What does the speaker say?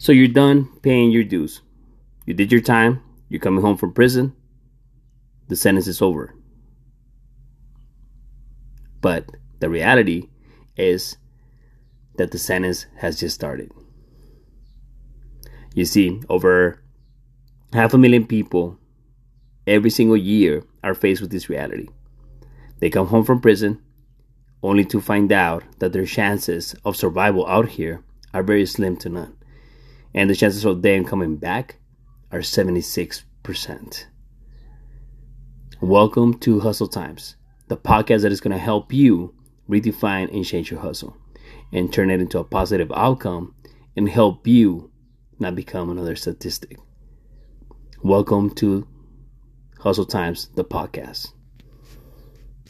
So you're done paying your dues. You did your time. You're coming home from prison. The sentence is over. But the reality is that the sentence has just started. You see, over half a million people every single year are faced with this reality. They come home from prison only to find out that their chances of survival out here are very slim to none. And the chances of them coming back are 76%. Welcome to Hustle Times, the podcast that is going to help you redefine and change your hustle and turn it into a positive outcome and help you not become another statistic. Welcome to Hustle Times, the podcast.